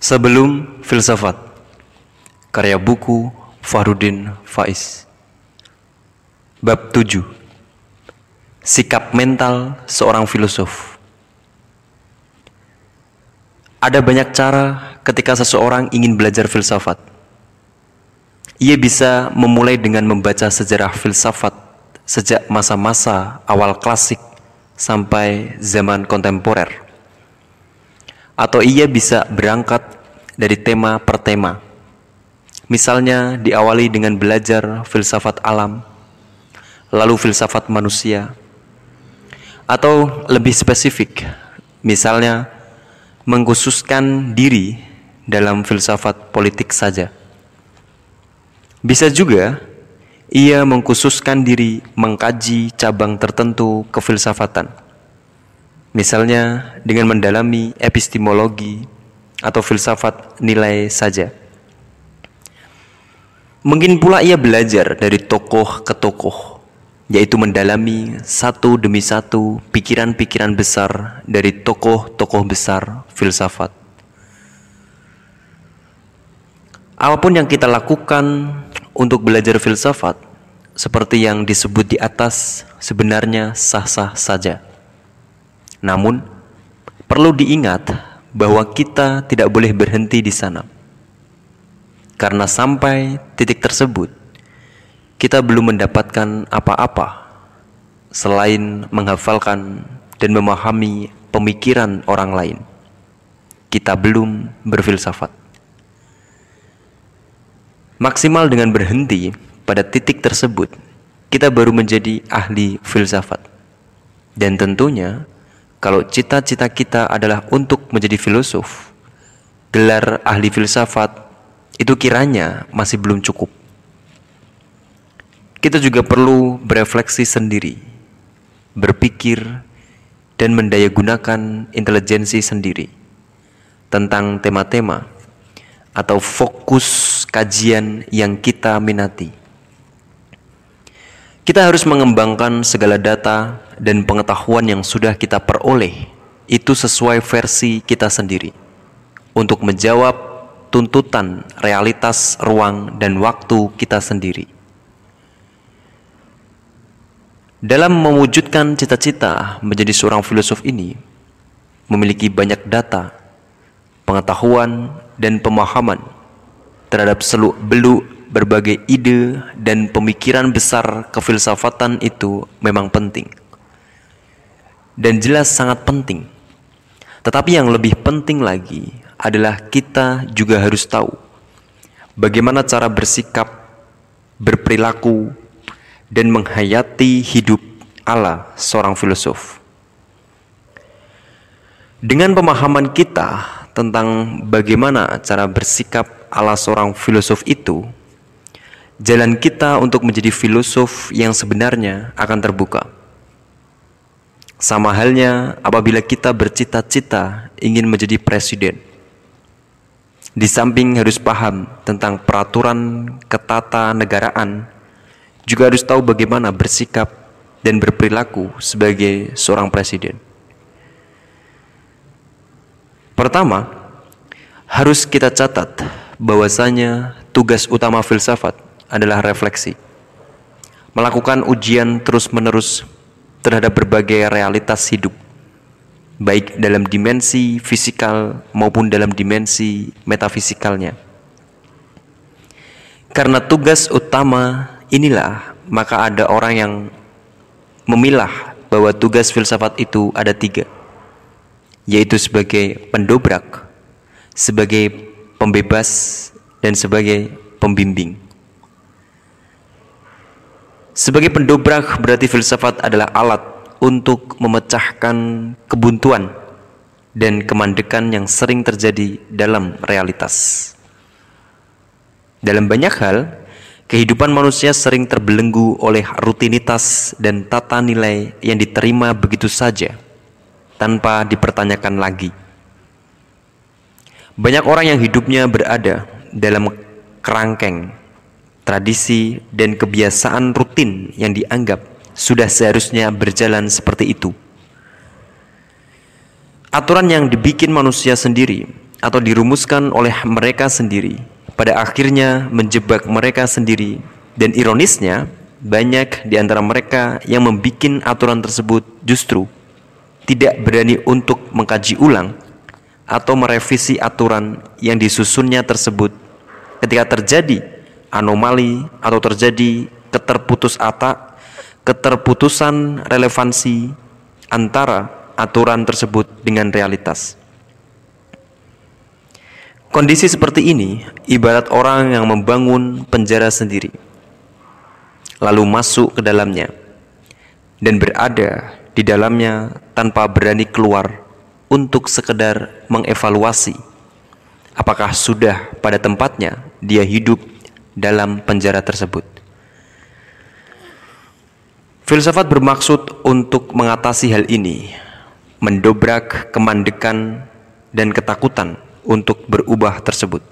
Sebelum Filsafat Karya buku Fahrudin Faiz. Bab 7 Sikap mental seorang filosof. Ada banyak cara ketika seseorang ingin belajar filsafat. Ia bisa memulai dengan membaca sejarah filsafat sejak masa-masa awal klasik sampai zaman kontemporer atau ia bisa berangkat dari tema per tema. Misalnya diawali dengan belajar filsafat alam, lalu filsafat manusia, atau lebih spesifik, misalnya mengkhususkan diri dalam filsafat politik saja. Bisa juga ia mengkhususkan diri mengkaji cabang tertentu kefilsafatan Misalnya dengan mendalami epistemologi atau filsafat nilai saja. Mungkin pula ia belajar dari tokoh ke tokoh, yaitu mendalami satu demi satu pikiran-pikiran besar dari tokoh-tokoh besar filsafat. Apa pun yang kita lakukan untuk belajar filsafat, seperti yang disebut di atas, sebenarnya sah-sah saja. Namun, perlu diingat bahwa kita tidak boleh berhenti di sana. Karena sampai titik tersebut, kita belum mendapatkan apa-apa selain menghafalkan dan memahami pemikiran orang lain. Kita belum berfilsafat. Maksimal dengan berhenti pada titik tersebut, kita baru menjadi ahli filsafat. Dan tentunya, kalau cita-cita kita adalah untuk menjadi filosof, gelar ahli filsafat itu kiranya masih belum cukup. Kita juga perlu berefleksi sendiri, berpikir, dan mendayagunakan intelijensi sendiri tentang tema-tema atau fokus kajian yang kita minati. Kita harus mengembangkan segala data dan pengetahuan yang sudah kita peroleh itu sesuai versi kita sendiri untuk menjawab tuntutan realitas ruang dan waktu kita sendiri. Dalam mewujudkan cita-cita menjadi seorang filosof ini, memiliki banyak data, pengetahuan, dan pemahaman terhadap seluk beluk berbagai ide dan pemikiran besar kefilsafatan itu memang penting. Dan jelas sangat penting. Tetapi yang lebih penting lagi adalah kita juga harus tahu bagaimana cara bersikap, berperilaku, dan menghayati hidup ala seorang filosof. Dengan pemahaman kita tentang bagaimana cara bersikap ala seorang filosof itu, jalan kita untuk menjadi filosof yang sebenarnya akan terbuka. Sama halnya apabila kita bercita-cita ingin menjadi presiden. Di samping harus paham tentang peraturan ketata negaraan, juga harus tahu bagaimana bersikap dan berperilaku sebagai seorang presiden. Pertama, harus kita catat bahwasanya tugas utama filsafat adalah refleksi. Melakukan ujian terus-menerus terhadap berbagai realitas hidup, baik dalam dimensi fisikal maupun dalam dimensi metafisikalnya. Karena tugas utama inilah, maka ada orang yang memilah bahwa tugas filsafat itu ada tiga, yaitu sebagai pendobrak, sebagai pembebas, dan sebagai pembimbing. Sebagai pendobrak berarti filsafat adalah alat untuk memecahkan kebuntuan dan kemandekan yang sering terjadi dalam realitas. Dalam banyak hal, kehidupan manusia sering terbelenggu oleh rutinitas dan tata nilai yang diterima begitu saja tanpa dipertanyakan lagi. Banyak orang yang hidupnya berada dalam kerangkeng tradisi, dan kebiasaan rutin yang dianggap sudah seharusnya berjalan seperti itu. Aturan yang dibikin manusia sendiri atau dirumuskan oleh mereka sendiri, pada akhirnya menjebak mereka sendiri dan ironisnya banyak di antara mereka yang membuat aturan tersebut justru tidak berani untuk mengkaji ulang atau merevisi aturan yang disusunnya tersebut ketika terjadi anomali atau terjadi keterputus ata, keterputusan relevansi antara aturan tersebut dengan realitas. Kondisi seperti ini ibarat orang yang membangun penjara sendiri, lalu masuk ke dalamnya, dan berada di dalamnya tanpa berani keluar untuk sekedar mengevaluasi apakah sudah pada tempatnya dia hidup dalam penjara tersebut. Filsafat bermaksud untuk mengatasi hal ini, mendobrak kemandekan dan ketakutan untuk berubah tersebut.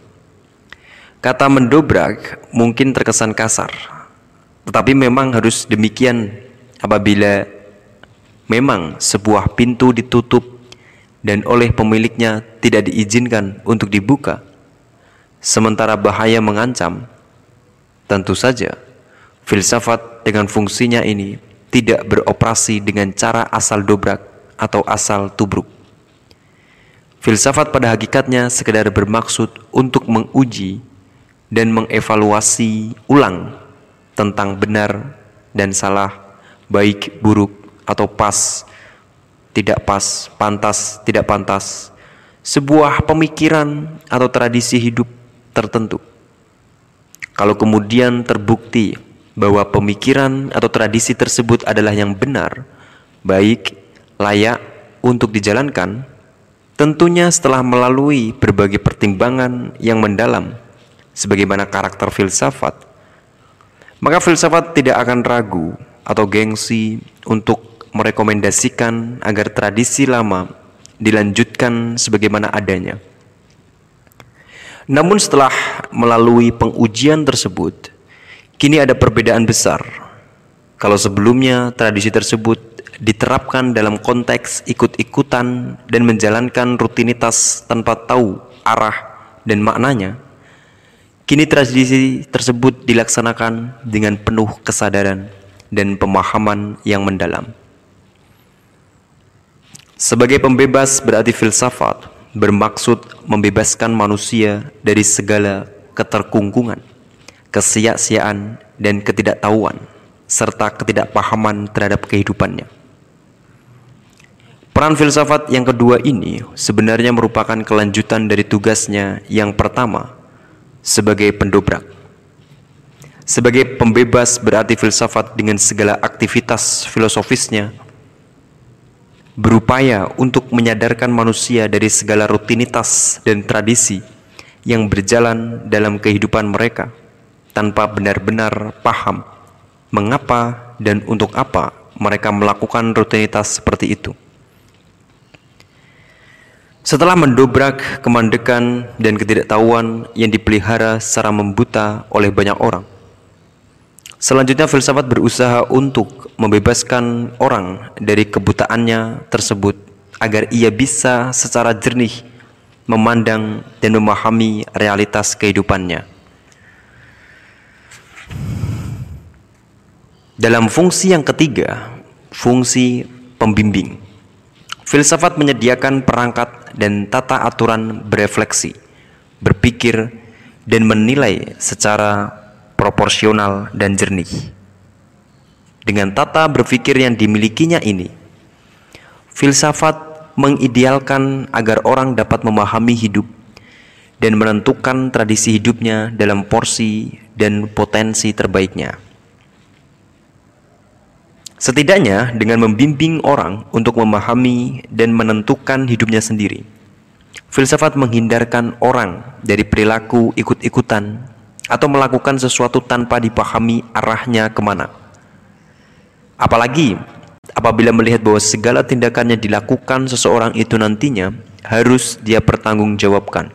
Kata mendobrak mungkin terkesan kasar, tetapi memang harus demikian apabila memang sebuah pintu ditutup dan oleh pemiliknya tidak diizinkan untuk dibuka, sementara bahaya mengancam. Tentu saja, filsafat dengan fungsinya ini tidak beroperasi dengan cara asal dobrak atau asal tubruk. Filsafat pada hakikatnya sekedar bermaksud untuk menguji dan mengevaluasi ulang tentang benar dan salah, baik buruk atau pas, tidak pas, pantas, tidak pantas, sebuah pemikiran atau tradisi hidup tertentu. Kalau kemudian terbukti bahwa pemikiran atau tradisi tersebut adalah yang benar, baik, layak untuk dijalankan, Tentunya setelah melalui berbagai pertimbangan yang mendalam sebagaimana karakter filsafat, maka filsafat tidak akan ragu atau gengsi untuk merekomendasikan agar tradisi lama dilanjutkan sebagaimana adanya. Namun setelah melalui pengujian tersebut, kini ada perbedaan besar. Kalau sebelumnya tradisi tersebut diterapkan dalam konteks ikut-ikutan dan menjalankan rutinitas tanpa tahu arah dan maknanya, kini tradisi tersebut dilaksanakan dengan penuh kesadaran dan pemahaman yang mendalam. Sebagai pembebas berarti filsafat bermaksud membebaskan manusia dari segala keterkungkungan, kesia-siaan, dan ketidaktahuan, serta ketidakpahaman terhadap kehidupannya. Peran filsafat yang kedua ini sebenarnya merupakan kelanjutan dari tugasnya yang pertama sebagai pendobrak. Sebagai pembebas berarti filsafat dengan segala aktivitas filosofisnya berupaya untuk menyadarkan manusia dari segala rutinitas dan tradisi yang berjalan dalam kehidupan mereka tanpa benar-benar paham mengapa dan untuk apa mereka melakukan rutinitas seperti itu. Setelah mendobrak kemandekan dan ketidaktahuan yang dipelihara secara membuta oleh banyak orang, selanjutnya filsafat berusaha untuk membebaskan orang dari kebutaannya tersebut agar ia bisa secara jernih memandang dan memahami realitas kehidupannya. Dalam fungsi yang ketiga, fungsi pembimbing. Filsafat menyediakan perangkat dan tata aturan berefleksi, berpikir, dan menilai secara proporsional dan jernih. Dengan tata berpikir yang dimilikinya ini, filsafat mengidealkan agar orang dapat memahami hidup dan menentukan tradisi hidupnya dalam porsi dan potensi terbaiknya. Setidaknya dengan membimbing orang untuk memahami dan menentukan hidupnya sendiri. Filsafat menghindarkan orang dari perilaku ikut-ikutan atau melakukan sesuatu tanpa dipahami arahnya ke mana. Apalagi apabila melihat bahwa segala tindakannya dilakukan seseorang itu nantinya harus dia pertanggungjawabkan.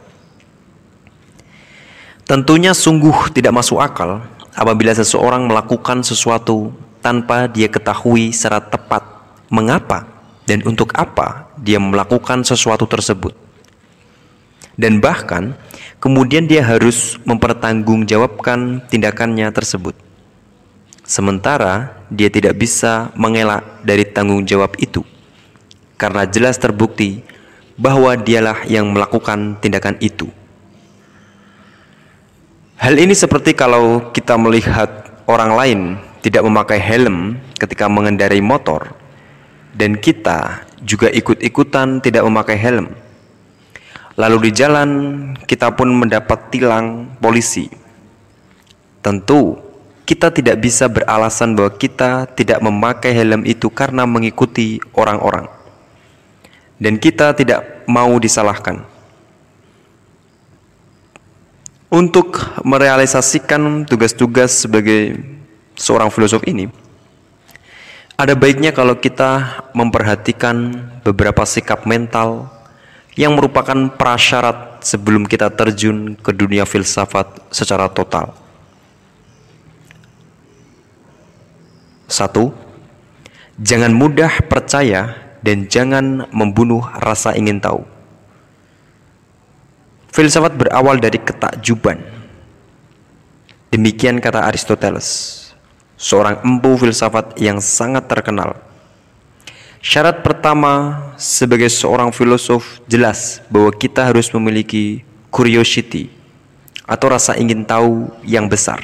Tentunya sungguh tidak masuk akal apabila seseorang melakukan sesuatu tanpa dia ketahui secara tepat mengapa dan untuk apa dia melakukan sesuatu tersebut. Dan bahkan kemudian dia harus mempertanggungjawabkan tindakannya tersebut. Sementara dia tidak bisa mengelak dari tanggung jawab itu karena jelas terbukti bahwa dialah yang melakukan tindakan itu. Hal ini seperti kalau kita melihat orang lain tidak memakai helm ketika mengendarai motor dan kita juga ikut-ikutan tidak memakai helm. Lalu di jalan kita pun mendapat tilang polisi. Tentu kita tidak bisa beralasan bahwa kita tidak memakai helm itu karena mengikuti orang-orang. Dan kita tidak mau disalahkan. Untuk merealisasikan tugas-tugas sebagai seorang filosof ini, ada baiknya kalau kita memperhatikan beberapa sikap mental yang merupakan prasyarat sebelum kita terjun ke dunia filsafat secara total. Satu, jangan mudah percaya dan jangan membunuh rasa ingin tahu. Filsafat berawal dari ketakjuban. Demikian kata Aristoteles, seorang empu filsafat yang sangat terkenal. Syarat pertama sebagai seorang filosof jelas bahwa kita harus memiliki curiosity atau rasa ingin tahu yang besar.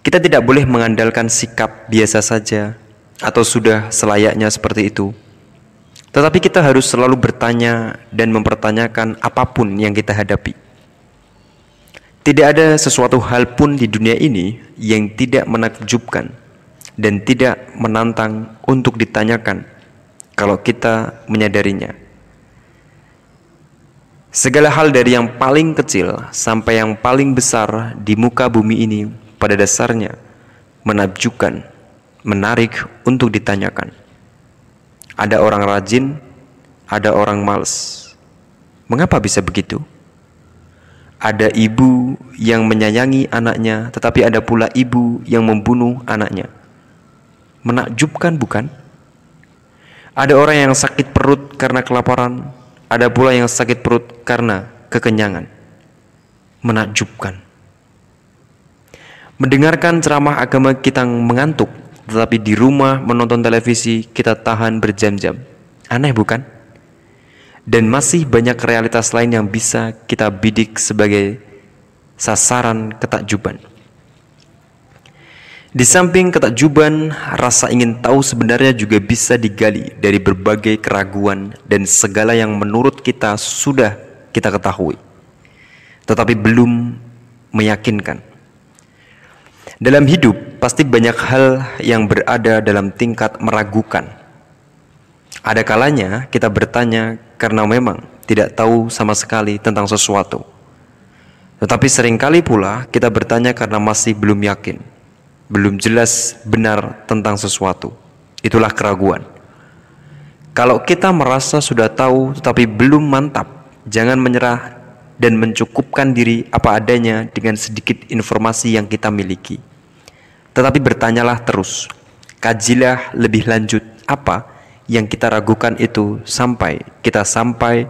Kita tidak boleh mengandalkan sikap biasa saja atau sudah selayaknya seperti itu. Tetapi kita harus selalu bertanya dan mempertanyakan apa pun yang kita hadapi. Tidak ada sesuatu hal pun di dunia ini yang tidak menakjubkan dan tidak menantang untuk ditanyakan kalau kita menyadarinya. Segala hal dari yang paling kecil sampai yang paling besar di muka bumi ini pada dasarnya menakjubkan, menarik untuk ditanyakan. Ada orang rajin, ada orang males. Mengapa bisa begitu? Ada ibu yang menyayangi anaknya, tetapi ada pula ibu yang membunuh anaknya. Menakjubkan, bukan? Ada orang yang sakit perut karena kelaparan, ada pula yang sakit perut karena kekenyangan. Menakjubkan. Mendengarkan ceramah agama kita mengantuk, tetapi di rumah menonton televisi kita tahan berjam-jam. Aneh bukan? Dan masih banyak realitas lain yang bisa kita bidik sebagai sasaran ketakjuban. Di samping ketakjuban, rasa ingin tahu sebenarnya juga bisa digali dari berbagai keraguan dan segala yang menurut kita sudah kita ketahui, tetapi belum meyakinkan. Dalam hidup, pasti banyak hal yang berada dalam tingkat meragukan. Ada kalanya kita bertanya karena memang tidak tahu sama sekali tentang sesuatu. Tetapi sering kali pula kita bertanya karena masih belum yakin, belum jelas benar tentang sesuatu. Itulah keraguan. Kalau kita merasa sudah tahu tetapi belum mantap, jangan menyerah dan mencukupkan diri apa adanya dengan sedikit informasi yang kita miliki. Tetapi bertanyalah terus, kajilah lebih lanjut apa yang kita ragukan itu sampai kita sampai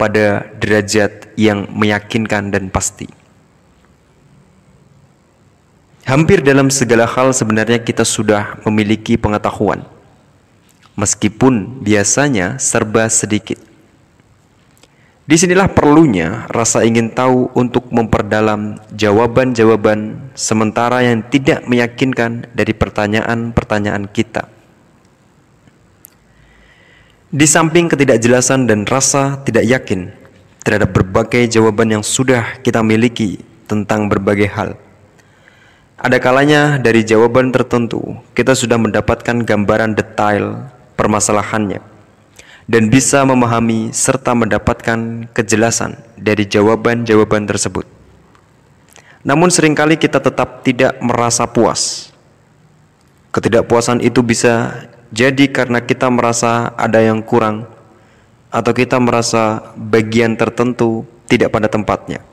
pada derajat yang meyakinkan dan pasti. Hampir dalam segala hal sebenarnya kita sudah memiliki pengetahuan, meskipun biasanya serba sedikit. Di sinilah perlunya rasa ingin tahu untuk memperdalam jawaban-jawaban sementara yang tidak meyakinkan dari pertanyaan-pertanyaan kita. Di samping ketidakjelasan dan rasa tidak yakin terhadap berbagai jawaban yang sudah kita miliki tentang berbagai hal. Ada kalanya dari jawaban tertentu kita sudah mendapatkan gambaran detail permasalahannya dan bisa memahami serta mendapatkan kejelasan dari jawaban-jawaban tersebut. Namun sering kali kita tetap tidak merasa puas. Ketidakpuasan itu bisa jadi karena kita merasa ada yang kurang atau kita merasa bagian tertentu tidak pada tempatnya.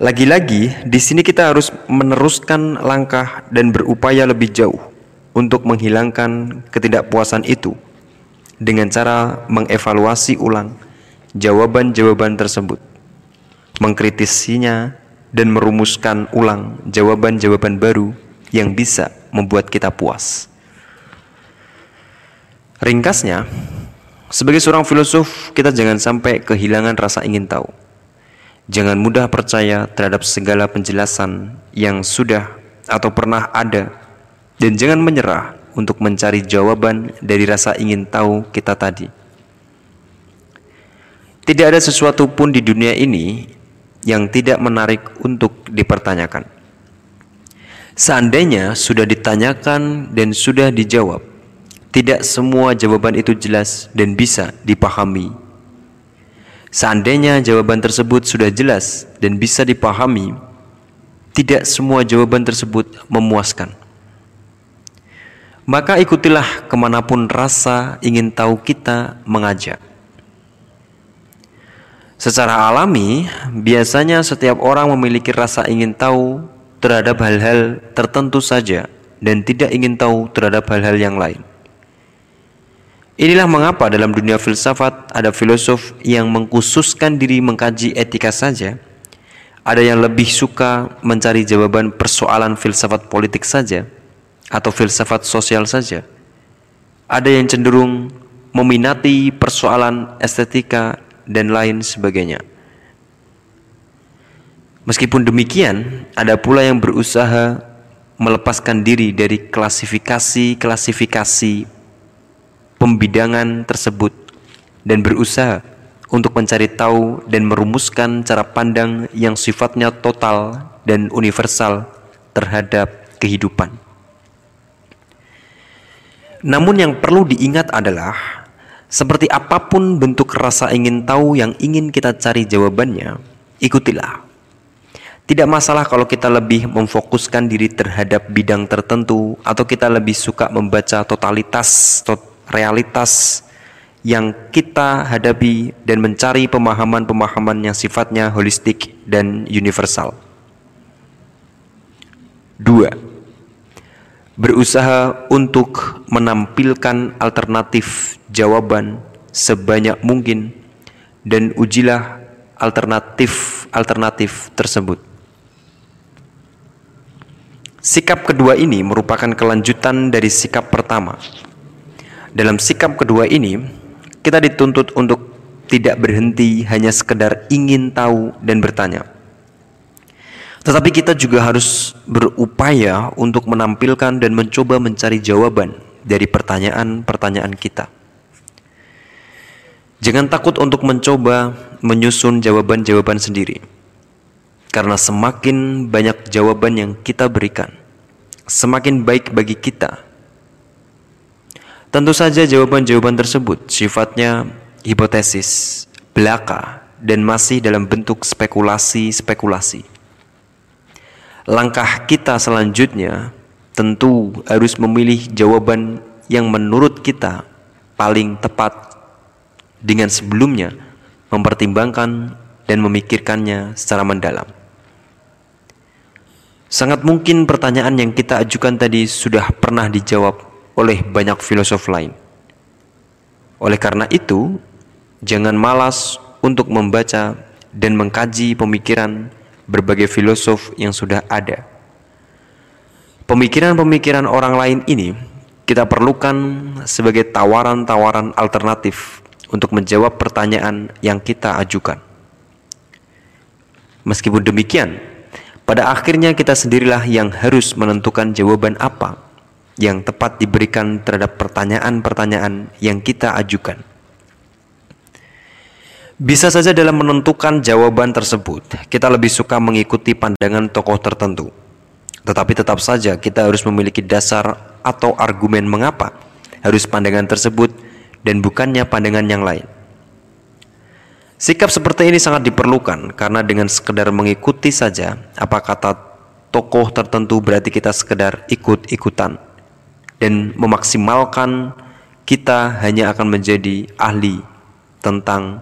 Lagi-lagi, di sini kita harus meneruskan langkah dan berupaya lebih jauh untuk menghilangkan ketidakpuasan itu dengan cara mengevaluasi ulang jawaban-jawaban tersebut, mengkritisinya, dan merumuskan ulang jawaban-jawaban baru yang bisa membuat kita puas. Ringkasnya, sebagai seorang filosof, kita jangan sampai kehilangan rasa ingin tahu. Jangan mudah percaya terhadap segala penjelasan yang sudah atau pernah ada, dan jangan menyerah untuk mencari jawaban dari rasa ingin tahu kita tadi. Tidak ada sesuatu pun di dunia ini yang tidak menarik untuk dipertanyakan. Seandainya sudah ditanyakan dan sudah dijawab, tidak semua jawaban itu jelas dan bisa dipahami. Seandainya jawaban tersebut sudah jelas dan bisa dipahami, tidak semua jawaban tersebut memuaskan. Maka ikutilah ke mana pun rasa ingin tahu kita mengajak. Secara alami, biasanya setiap orang memiliki rasa ingin tahu terhadap hal-hal tertentu saja dan tidak ingin tahu terhadap hal-hal yang lain. Inilah mengapa dalam dunia filsafat ada filosof yang mengkhususkan diri mengkaji etika saja, ada yang lebih suka mencari jawaban persoalan filsafat politik saja atau filsafat sosial saja. Ada yang cenderung meminati persoalan estetika dan lain sebagainya. Meskipun demikian, ada pula yang berusaha melepaskan diri dari klasifikasi-klasifikasi pembidangan tersebut dan berusaha untuk mencari tahu dan merumuskan cara pandang yang sifatnya total dan universal terhadap kehidupan. Namun yang perlu diingat adalah seperti apa pun bentuk rasa ingin tahu yang ingin kita cari jawabannya, ikutilah. Tidak masalah kalau kita lebih memfokuskan diri terhadap bidang tertentu atau kita lebih suka membaca totalitas tot realitas yang kita hadapi dan mencari pemahaman-pemahaman yang sifatnya holistik dan universal. Dua, berusaha untuk menampilkan alternatif jawaban sebanyak mungkin dan ujilah alternatif-alternatif tersebut. Sikap kedua ini merupakan kelanjutan dari sikap pertama. Dalam sikap kedua ini, kita dituntut untuk tidak berhenti hanya sekedar ingin tahu dan bertanya tetapi kita juga harus berupaya untuk menampilkan dan mencoba mencari jawaban dari pertanyaan-pertanyaan kita. Jangan takut untuk mencoba menyusun jawaban-jawaban sendiri. Karena semakin banyak jawaban yang kita berikan, semakin baik bagi kita. Tentu saja jawaban-jawaban tersebut sifatnya hipotesis, belaka, dan masih dalam bentuk spekulasi-spekulasi. Langkah kita selanjutnya tentu harus memilih jawaban yang menurut kita paling tepat dengan sebelumnya mempertimbangkan dan memikirkannya secara mendalam. Sangat mungkin pertanyaan yang kita ajukan tadi sudah pernah dijawab oleh banyak filosof lain. Oleh karena itu, jangan malas untuk membaca dan mengkaji pemikiran berbagai filosof yang sudah ada. Pemikiran-pemikiran orang lain ini kita perlukan sebagai tawaran-tawaran alternatif untuk menjawab pertanyaan yang kita ajukan. Meskipun demikian, pada akhirnya kita sendirilah yang harus menentukan jawaban apa yang tepat diberikan terhadap pertanyaan-pertanyaan yang kita ajukan. Bisa saja dalam menentukan jawaban tersebut, kita lebih suka mengikuti pandangan tokoh tertentu. Tetapi tetap saja kita harus memiliki dasar atau argumen mengapa harus pandangan tersebut dan bukannya pandangan yang lain. Sikap seperti ini sangat diperlukan karena dengan sekedar mengikuti saja apa kata tokoh tertentu berarti kita sekedar ikut-ikutan dan memaksimalkan kita hanya akan menjadi ahli tentang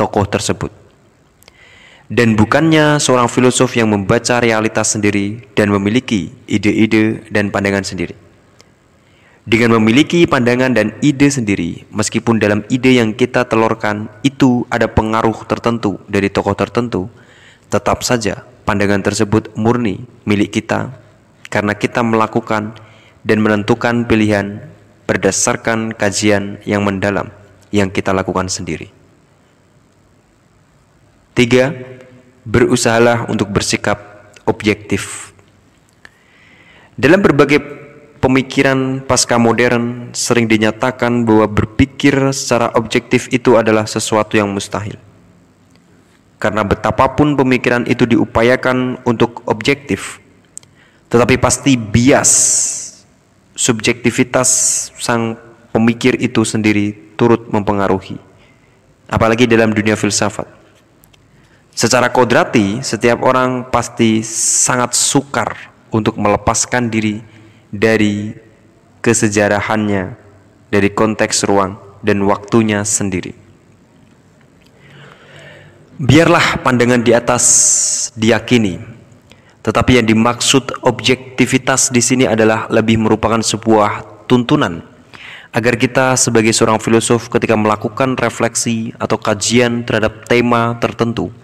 tokoh tersebut. Dan bukannya seorang filosof yang membaca realitas sendiri dan memiliki ide-ide dan pandangan sendiri. Dengan memiliki pandangan dan ide sendiri, meskipun dalam ide yang kita telurkan itu ada pengaruh tertentu dari tokoh tertentu, tetap saja pandangan tersebut murni milik kita karena kita melakukan dan menentukan pilihan berdasarkan kajian yang mendalam yang kita lakukan sendiri. Tiga, berusahalah untuk bersikap objektif. Dalam berbagai pemikiran pasca modern sering dinyatakan bahwa berpikir secara objektif itu adalah sesuatu yang mustahil. Karena betapapun pemikiran itu diupayakan untuk objektif, tetapi pasti bias subjektivitas sang pemikir itu sendiri turut mempengaruhi. Apalagi dalam dunia filsafat. Secara kodrati, setiap orang pasti sangat sukar untuk melepaskan diri dari kesejarahannya, dari konteks ruang dan waktunya sendiri. Biarlah pandangan di atas diyakini, tetapi yang dimaksud objektivitas di sini adalah lebih merupakan sebuah tuntunan agar kita sebagai seorang filosof ketika melakukan refleksi atau kajian terhadap tema tertentu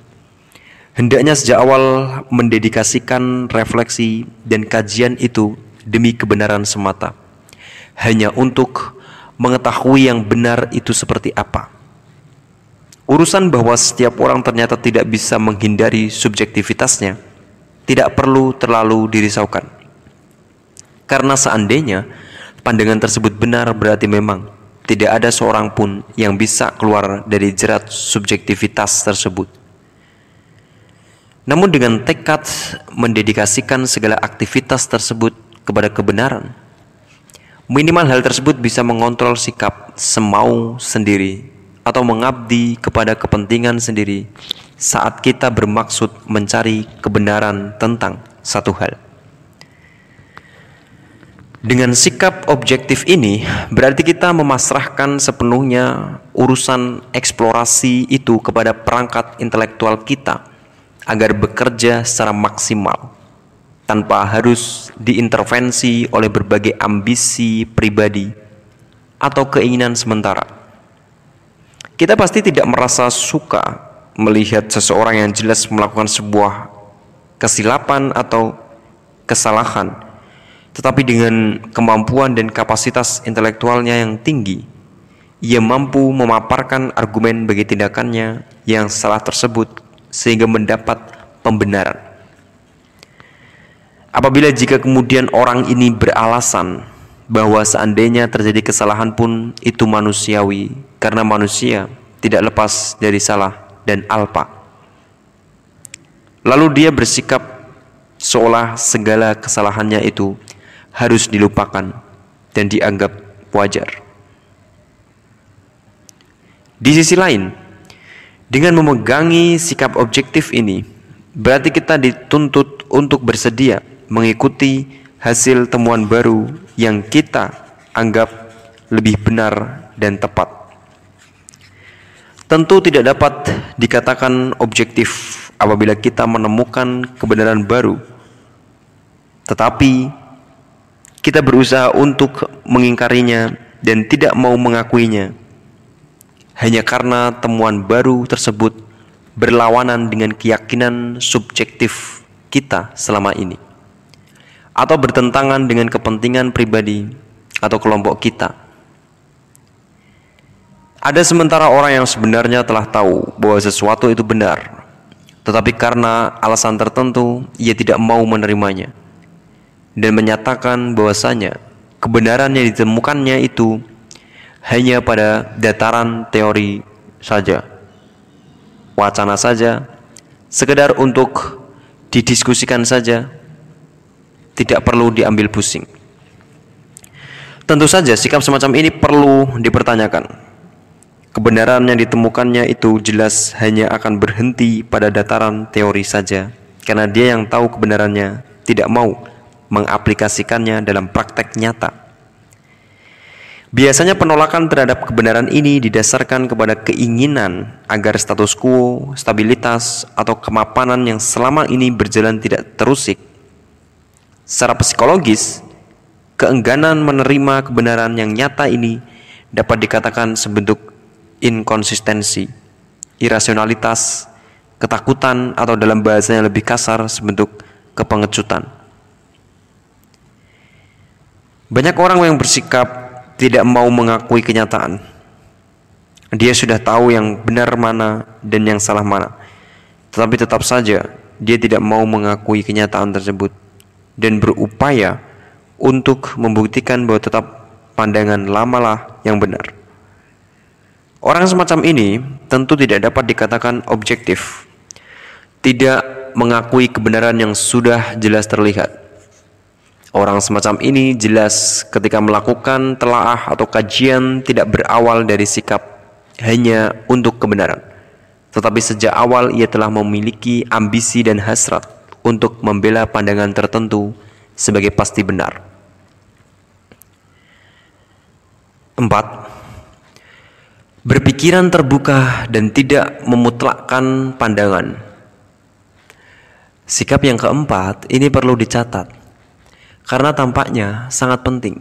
hendaknya sejak awal mendedikasikan refleksi dan kajian itu demi kebenaran semata, hanya untuk mengetahui yang benar itu seperti apa. Urusan bahwa setiap orang ternyata tidak bisa menghindari subjektivitasnya tidak perlu terlalu dirisaukan. Karena seandainya pandangan tersebut benar berarti memang tidak ada seorang pun yang bisa keluar dari jerat subjektivitas tersebut. Namun dengan tekad mendedikasikan segala aktivitas tersebut kepada kebenaran. Minimal hal tersebut bisa mengontrol sikap semau sendiri atau mengabdi kepada kepentingan sendiri saat kita bermaksud mencari kebenaran tentang satu hal. Dengan sikap objektif ini, berarti kita memasrahkan sepenuhnya urusan eksplorasi itu kepada perangkat intelektual kita agar bekerja secara maksimal tanpa harus diintervensi oleh berbagai ambisi pribadi atau keinginan sementara. Kita pasti tidak merasa suka melihat seseorang yang jelas melakukan sebuah kesilapan atau kesalahan, tetapi dengan kemampuan dan kapasitas intelektualnya yang tinggi, ia mampu memaparkan argumen bagi tindakannya yang salah tersebut sehingga mendapat pembenaran. Apabila jika kemudian orang ini beralasan bahwa seandainya terjadi kesalahan pun itu manusiawi karena manusia tidak lepas dari salah dan alpa. Lalu dia bersikap seolah segala kesalahannya itu harus dilupakan dan dianggap wajar. Di sisi lain, dengan memegangi sikap objektif ini, berarti kita dituntut untuk bersedia mengikuti hasil temuan baru yang kita anggap lebih benar dan tepat. Tentu tidak dapat dikatakan objektif apabila kita menemukan kebenaran baru, tetapi kita berusaha untuk mengingkarinya dan tidak mau mengakuinya. Hanya karena temuan baru tersebut berlawanan dengan keyakinan subjektif kita selama ini. Atau bertentangan dengan kepentingan pribadi atau kelompok kita. Ada sementara orang yang sebenarnya telah tahu bahwa sesuatu itu benar, tetapi karena alasan tertentu ia tidak mau menerimanya dan menyatakan bahwasanya kebenaran yang ditemukannya itu hanya pada dataran teori saja, wacana saja, sekedar untuk didiskusikan saja, tidak perlu diambil pusing. Tentu saja sikap semacam ini perlu dipertanyakan. Kebenaran yang ditemukannya itu jelas hanya akan berhenti pada dataran teori saja, karena dia yang tahu kebenarannya tidak mau mengaplikasikannya dalam praktek nyata. Biasanya penolakan terhadap kebenaran ini didasarkan kepada keinginan agar status quo, stabilitas, atau kemapanan yang selama ini berjalan tidak terusik Secara psikologis, keengganan menerima kebenaran yang nyata ini dapat dikatakan sebentuk inkonsistensi, irasionalitas, ketakutan atau dalam bahasa yang lebih kasar sebentuk kepengecutan. Banyak orang yang bersikap tidak mau mengakui kenyataan. Dia sudah tahu yang benar mana dan yang salah mana. Tetapi tetap saja dia tidak mau mengakui kenyataan tersebut dan berupaya untuk membuktikan bahwa tetap pandangan lamalah yang benar. Orang semacam ini tentu tidak dapat dikatakan objektif tidak mengakui kebenaran yang sudah jelas terlihat. Orang semacam ini jelas ketika melakukan telaah atau kajian tidak berawal dari sikap hanya untuk kebenaran. Tetapi sejak awal ia telah memiliki ambisi dan hasrat untuk membela pandangan tertentu sebagai pasti benar. 4. Berpikiran terbuka dan tidak memutlakkan pandangan Sikap yang keempat ini perlu dicatat karena tampaknya sangat penting.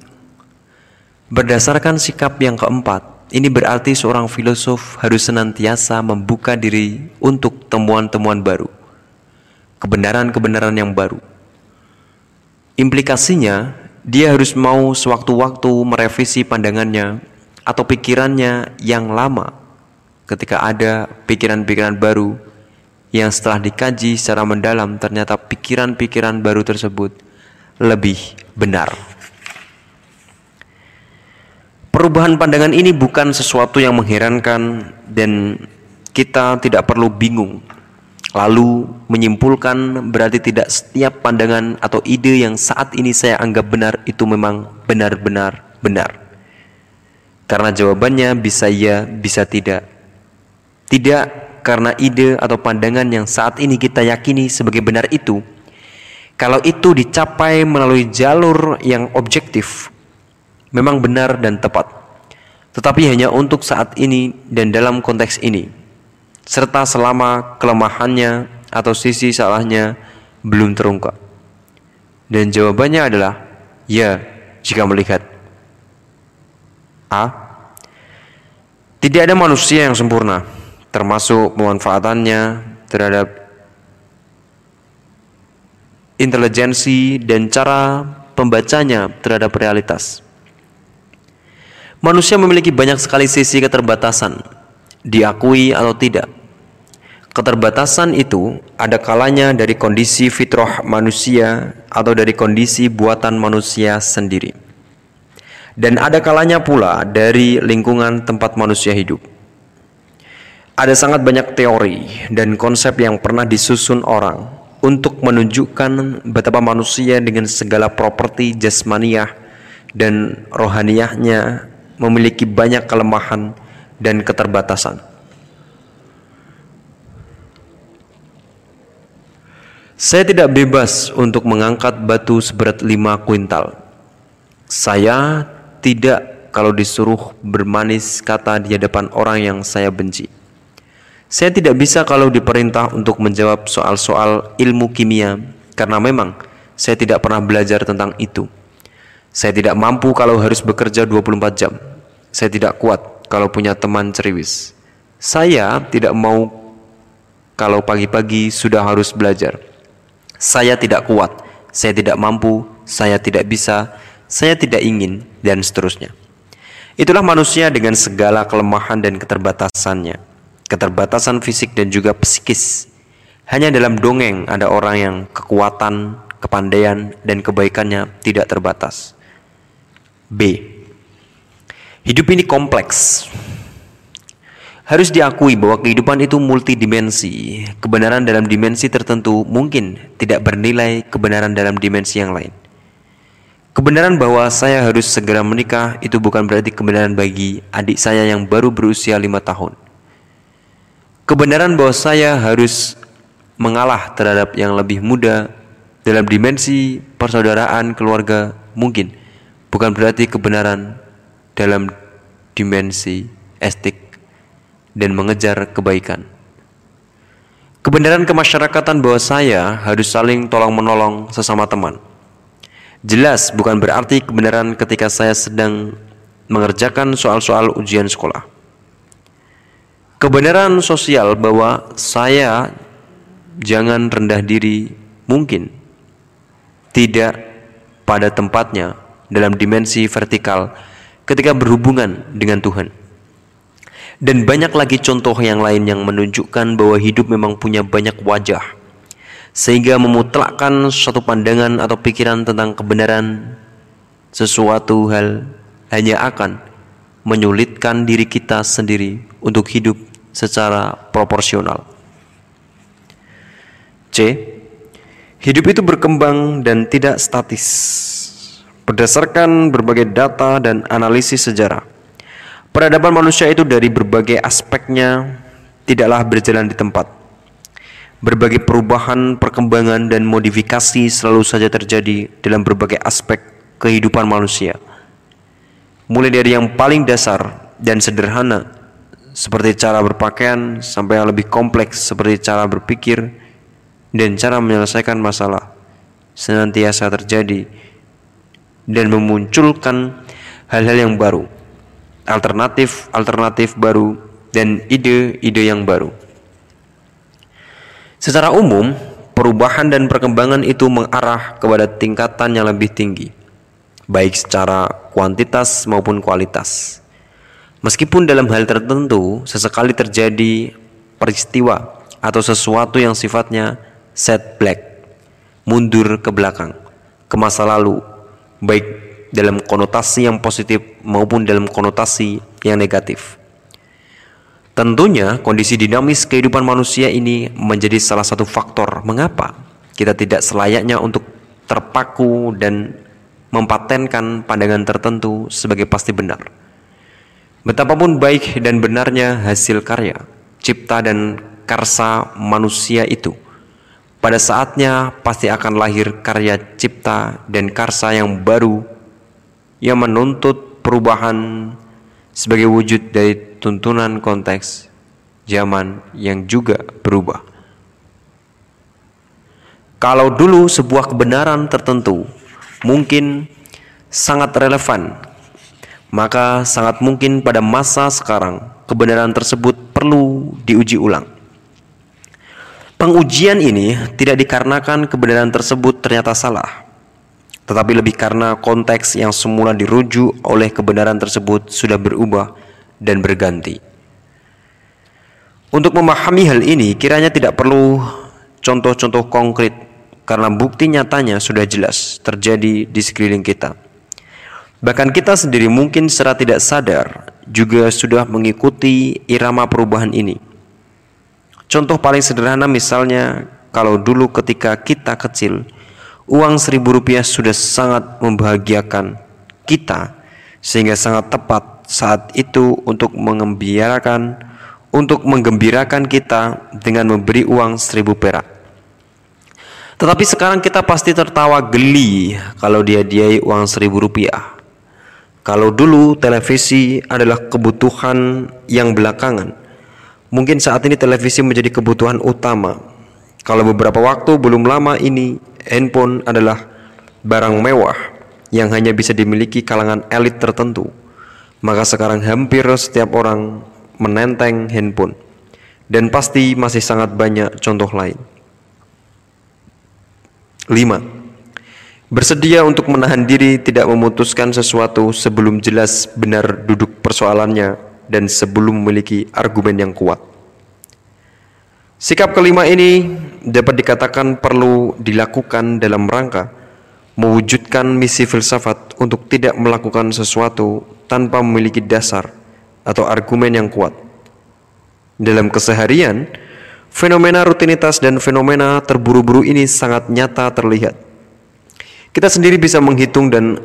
Berdasarkan sikap yang keempat, ini berarti seorang filosof harus senantiasa membuka diri untuk temuan-temuan baru, kebenaran-kebenaran yang baru. Implikasinya, dia harus mau sewaktu-waktu merevisi pandangannya atau pikirannya yang lama ketika ada pikiran-pikiran baru yang setelah dikaji secara mendalam ternyata pikiran-pikiran baru tersebut lebih benar. Perubahan pandangan ini bukan sesuatu yang mengherankan dan kita tidak perlu bingung. Lalu menyimpulkan berarti tidak setiap pandangan atau ide yang saat ini saya anggap benar itu memang benar-benar benar. Karena jawabannya bisa ya, bisa tidak. Tidak karena ide atau pandangan yang saat ini kita yakini sebagai benar itu, kalau itu dicapai melalui jalur yang objektif, memang benar dan tepat, tetapi hanya untuk saat ini dan dalam konteks ini, serta selama kelemahannya atau sisi salahnya belum terungkap. Dan jawabannya adalah ya, jika melihat A. Tidak ada manusia yang sempurna termasuk pemanfaatannya terhadap intelijensi dan cara pembacanya terhadap realitas. Manusia memiliki banyak sekali sisi keterbatasan, diakui atau tidak. Keterbatasan itu ada kalanya dari kondisi fitrah manusia atau dari kondisi buatan manusia sendiri. Dan ada kalanya pula dari lingkungan tempat manusia hidup. Ada sangat banyak teori dan konsep yang pernah disusun orang untuk menunjukkan betapa manusia dengan segala properti jasmaniah dan rohaniyahnya memiliki banyak kelemahan dan keterbatasan. Saya tidak bebas untuk mengangkat batu seberat lima kuintal. Saya tidak kalau disuruh bermanis kata di hadapan orang yang saya benci. Saya tidak bisa kalau diperintah untuk menjawab soal-soal ilmu kimia karena memang saya tidak pernah belajar tentang itu. Saya tidak mampu kalau harus bekerja 24 jam. Saya tidak kuat kalau punya teman ceriwis. Saya tidak mau kalau pagi-pagi sudah harus belajar. Saya tidak kuat, saya tidak mampu, saya tidak bisa, saya tidak ingin, dan seterusnya. Itulah manusia dengan segala kelemahan dan keterbatasannya keterbatasan fisik dan juga psikis. Hanya dalam dongeng ada orang yang kekuatan, kepandaian, dan kebaikannya tidak terbatas. B. Hidup ini kompleks. Harus diakui bahwa kehidupan itu multidimensi. Kebenaran dalam dimensi tertentu mungkin tidak bernilai kebenaran dalam dimensi yang lain. Kebenaran bahwa saya harus segera menikah itu bukan berarti kebenaran bagi adik saya yang baru berusia lima tahun. Kebenaran bahwa saya harus mengalah terhadap yang lebih muda dalam dimensi persaudaraan keluarga mungkin bukan berarti kebenaran dalam dimensi estik dan mengejar kebaikan. Kebenaran kemasyarakatan bahwa saya harus saling tolong menolong sesama teman Jelas bukan berarti kebenaran ketika saya sedang mengerjakan soal-soal ujian sekolah. Kebenaran sosial bahwa saya jangan rendah diri mungkin tidak pada tempatnya dalam dimensi vertikal ketika berhubungan dengan Tuhan. Dan banyak lagi contoh yang lain yang menunjukkan bahwa hidup memang punya banyak wajah sehingga memutlakkan suatu pandangan atau pikiran tentang kebenaran sesuatu hal hanya akan menyulitkan diri kita sendiri untuk hidup secara proporsional. C. Hidup itu berkembang dan tidak statis. Berdasarkan berbagai data dan analisis sejarah, peradaban manusia itu dari berbagai aspeknya tidaklah berjalan di tempat Berbagai perubahan, perkembangan, dan modifikasi selalu saja terjadi dalam berbagai aspek kehidupan manusia. Mulai dari yang paling dasar dan sederhana, seperti cara berpakaian, sampai yang lebih kompleks, seperti cara berpikir dan cara menyelesaikan masalah, senantiasa terjadi dan memunculkan hal-hal yang baru, alternatif-alternatif baru, dan ide-ide yang baru. Secara umum, perubahan dan perkembangan itu mengarah kepada tingkatan yang lebih tinggi, baik secara kuantitas maupun kualitas. Meskipun dalam hal tertentu sesekali terjadi peristiwa atau sesuatu yang sifatnya set black, mundur ke belakang, ke masa lalu, baik dalam konotasi yang positif maupun dalam konotasi yang negatif. Tentunya kondisi dinamis kehidupan manusia ini menjadi salah satu faktor mengapa kita tidak selayaknya untuk terpaku dan mempatenkan pandangan tertentu sebagai pasti benar. Betapapun baik dan benarnya hasil karya, cipta dan karsa manusia itu, pada saatnya pasti akan lahir karya cipta dan karsa yang baru yang menuntut perubahan sebagai wujud dari tuntunan konteks zaman yang juga berubah. Kalau dulu sebuah kebenaran tertentu mungkin sangat relevan, maka sangat mungkin pada masa sekarang kebenaran tersebut perlu diuji ulang. Pengujian ini tidak dikarenakan kebenaran tersebut ternyata salah, tetapi lebih karena konteks yang semula dirujuk oleh kebenaran tersebut sudah berubah dan berganti. Untuk memahami hal ini, kiranya tidak perlu contoh-contoh konkret karena bukti nyatanya sudah jelas terjadi di sekeliling kita. Bahkan kita sendiri mungkin secara tidak sadar juga sudah mengikuti irama perubahan ini. Contoh paling sederhana misalnya kalau dulu ketika kita kecil, uang seribu rupiah sudah sangat membahagiakan kita sehingga sangat tepat saat itu untuk mengembirakan untuk menggembirakan kita dengan memberi uang seribu perak. Tetapi sekarang kita pasti tertawa geli kalau dia diai uang seribu rupiah. Kalau dulu televisi adalah kebutuhan yang belakangan, mungkin saat ini televisi menjadi kebutuhan utama. Kalau beberapa waktu belum lama ini handphone adalah barang mewah yang hanya bisa dimiliki kalangan elit tertentu maka sekarang hampir setiap orang menenteng handphone dan pasti masih sangat banyak contoh lain. 5. Bersedia untuk menahan diri tidak memutuskan sesuatu sebelum jelas benar duduk persoalannya dan sebelum memiliki argumen yang kuat. Sikap kelima ini dapat dikatakan perlu dilakukan dalam rangka mewujudkan misi filsafat untuk tidak melakukan sesuatu tanpa memiliki dasar atau argumen yang kuat. Dalam keseharian, fenomena rutinitas dan fenomena terburu-buru ini sangat nyata terlihat. Kita sendiri bisa menghitung dan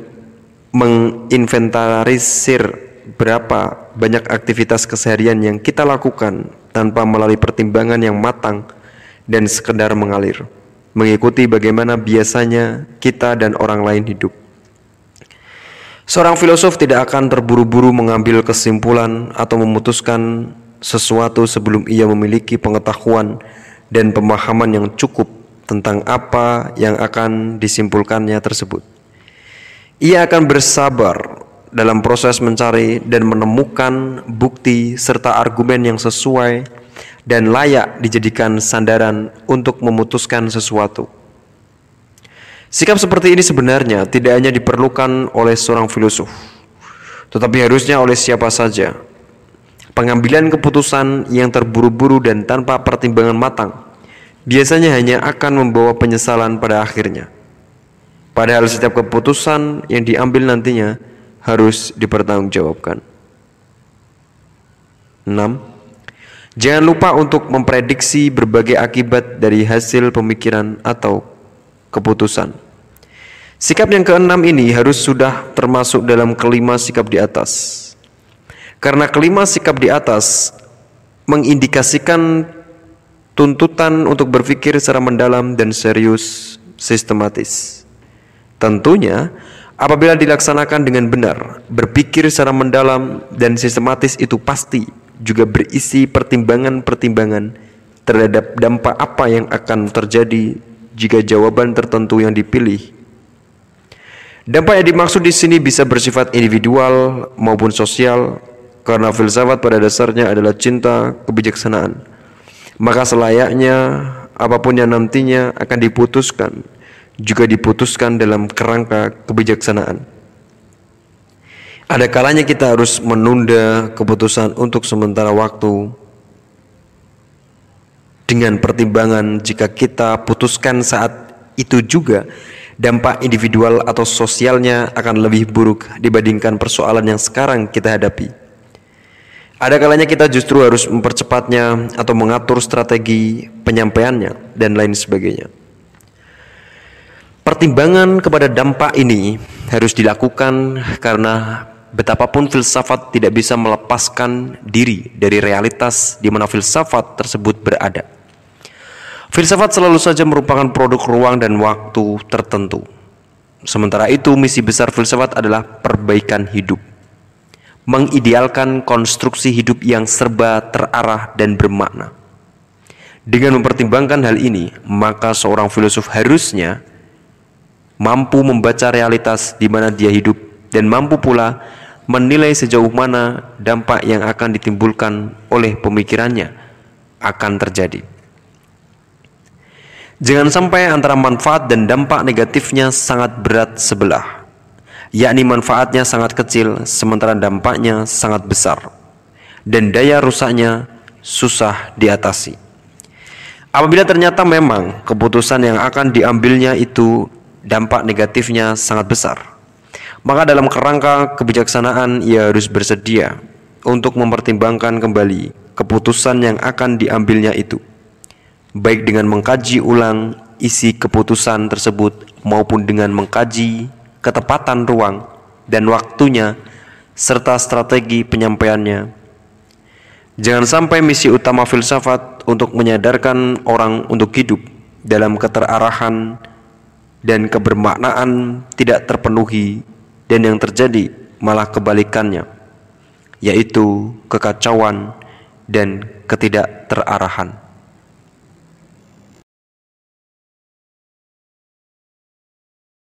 menginventarisir berapa banyak aktivitas keseharian yang kita lakukan tanpa melalui pertimbangan yang matang dan sekedar mengalir, mengikuti bagaimana biasanya kita dan orang lain hidup. Seorang filosof tidak akan terburu-buru mengambil kesimpulan atau memutuskan sesuatu sebelum ia memiliki pengetahuan dan pemahaman yang cukup tentang apa yang akan disimpulkannya tersebut. Ia akan bersabar dalam proses mencari dan menemukan bukti serta argumen yang sesuai dan layak dijadikan sandaran untuk memutuskan sesuatu. Sikap seperti ini sebenarnya tidak hanya diperlukan oleh seorang filosof, tetapi harusnya oleh siapa saja. Pengambilan keputusan yang terburu-buru dan tanpa pertimbangan matang biasanya hanya akan membawa penyesalan pada akhirnya. Padahal setiap keputusan yang diambil nantinya harus dipertanggungjawabkan. 6. Jangan lupa untuk memprediksi berbagai akibat dari hasil pemikiran atau keputusan. Sikap yang keenam ini harus sudah termasuk dalam kelima sikap di atas. Karena kelima sikap di atas mengindikasikan tuntutan untuk berpikir secara mendalam dan serius sistematis. Tentunya, apabila dilaksanakan dengan benar, berpikir secara mendalam dan sistematis itu pasti juga berisi pertimbangan-pertimbangan terhadap dampak apa yang akan terjadi jika jawaban tertentu yang dipilih. Dampak yang dimaksud di sini bisa bersifat individual maupun sosial, karena filsafat pada dasarnya adalah cinta kebijaksanaan. Maka selayaknya apa pun yang nantinya akan diputuskan juga diputuskan dalam kerangka kebijaksanaan. Ada kalanya kita harus menunda keputusan untuk sementara waktu dengan pertimbangan jika kita putuskan saat itu juga dampak individual atau sosialnya akan lebih buruk dibandingkan persoalan yang sekarang kita hadapi. Ada kalanya kita justru harus mempercepatnya atau mengatur strategi penyampaiannya dan lain sebagainya. Pertimbangan kepada dampak ini harus dilakukan karena betapapun filsafat tidak bisa melepaskan diri dari realitas di mana filsafat tersebut berada. Filsafat selalu saja merupakan produk ruang dan waktu tertentu. Sementara itu, misi besar filsafat adalah perbaikan hidup. Mengidealkan konstruksi hidup yang serba terarah dan bermakna. Dengan mempertimbangkan hal ini, maka seorang filosof harusnya mampu membaca realitas di mana dia hidup dan mampu pula menilai sejauh mana dampak yang akan ditimbulkan oleh pemikirannya akan terjadi. Jangan sampai antara manfaat dan dampak negatifnya sangat berat sebelah, yakni manfaatnya sangat kecil sementara dampaknya sangat besar, dan daya rusaknya susah diatasi. Apabila ternyata memang keputusan yang akan diambilnya itu dampak negatifnya sangat besar. Maka dalam kerangka kebijaksanaan ia harus bersedia untuk mempertimbangkan kembali keputusan yang akan diambilnya itu. Baik dengan mengkaji ulang isi keputusan tersebut maupun dengan mengkaji ketepatan ruang dan waktunya serta strategi penyampaiannya. Jangan sampai misi utama filsafat untuk menyadarkan orang untuk hidup dalam keterarahan dan kebermaknaan tidak terpenuhi dan yang terjadi malah kebalikannya yaitu kekacauan dan ketidakterarahan.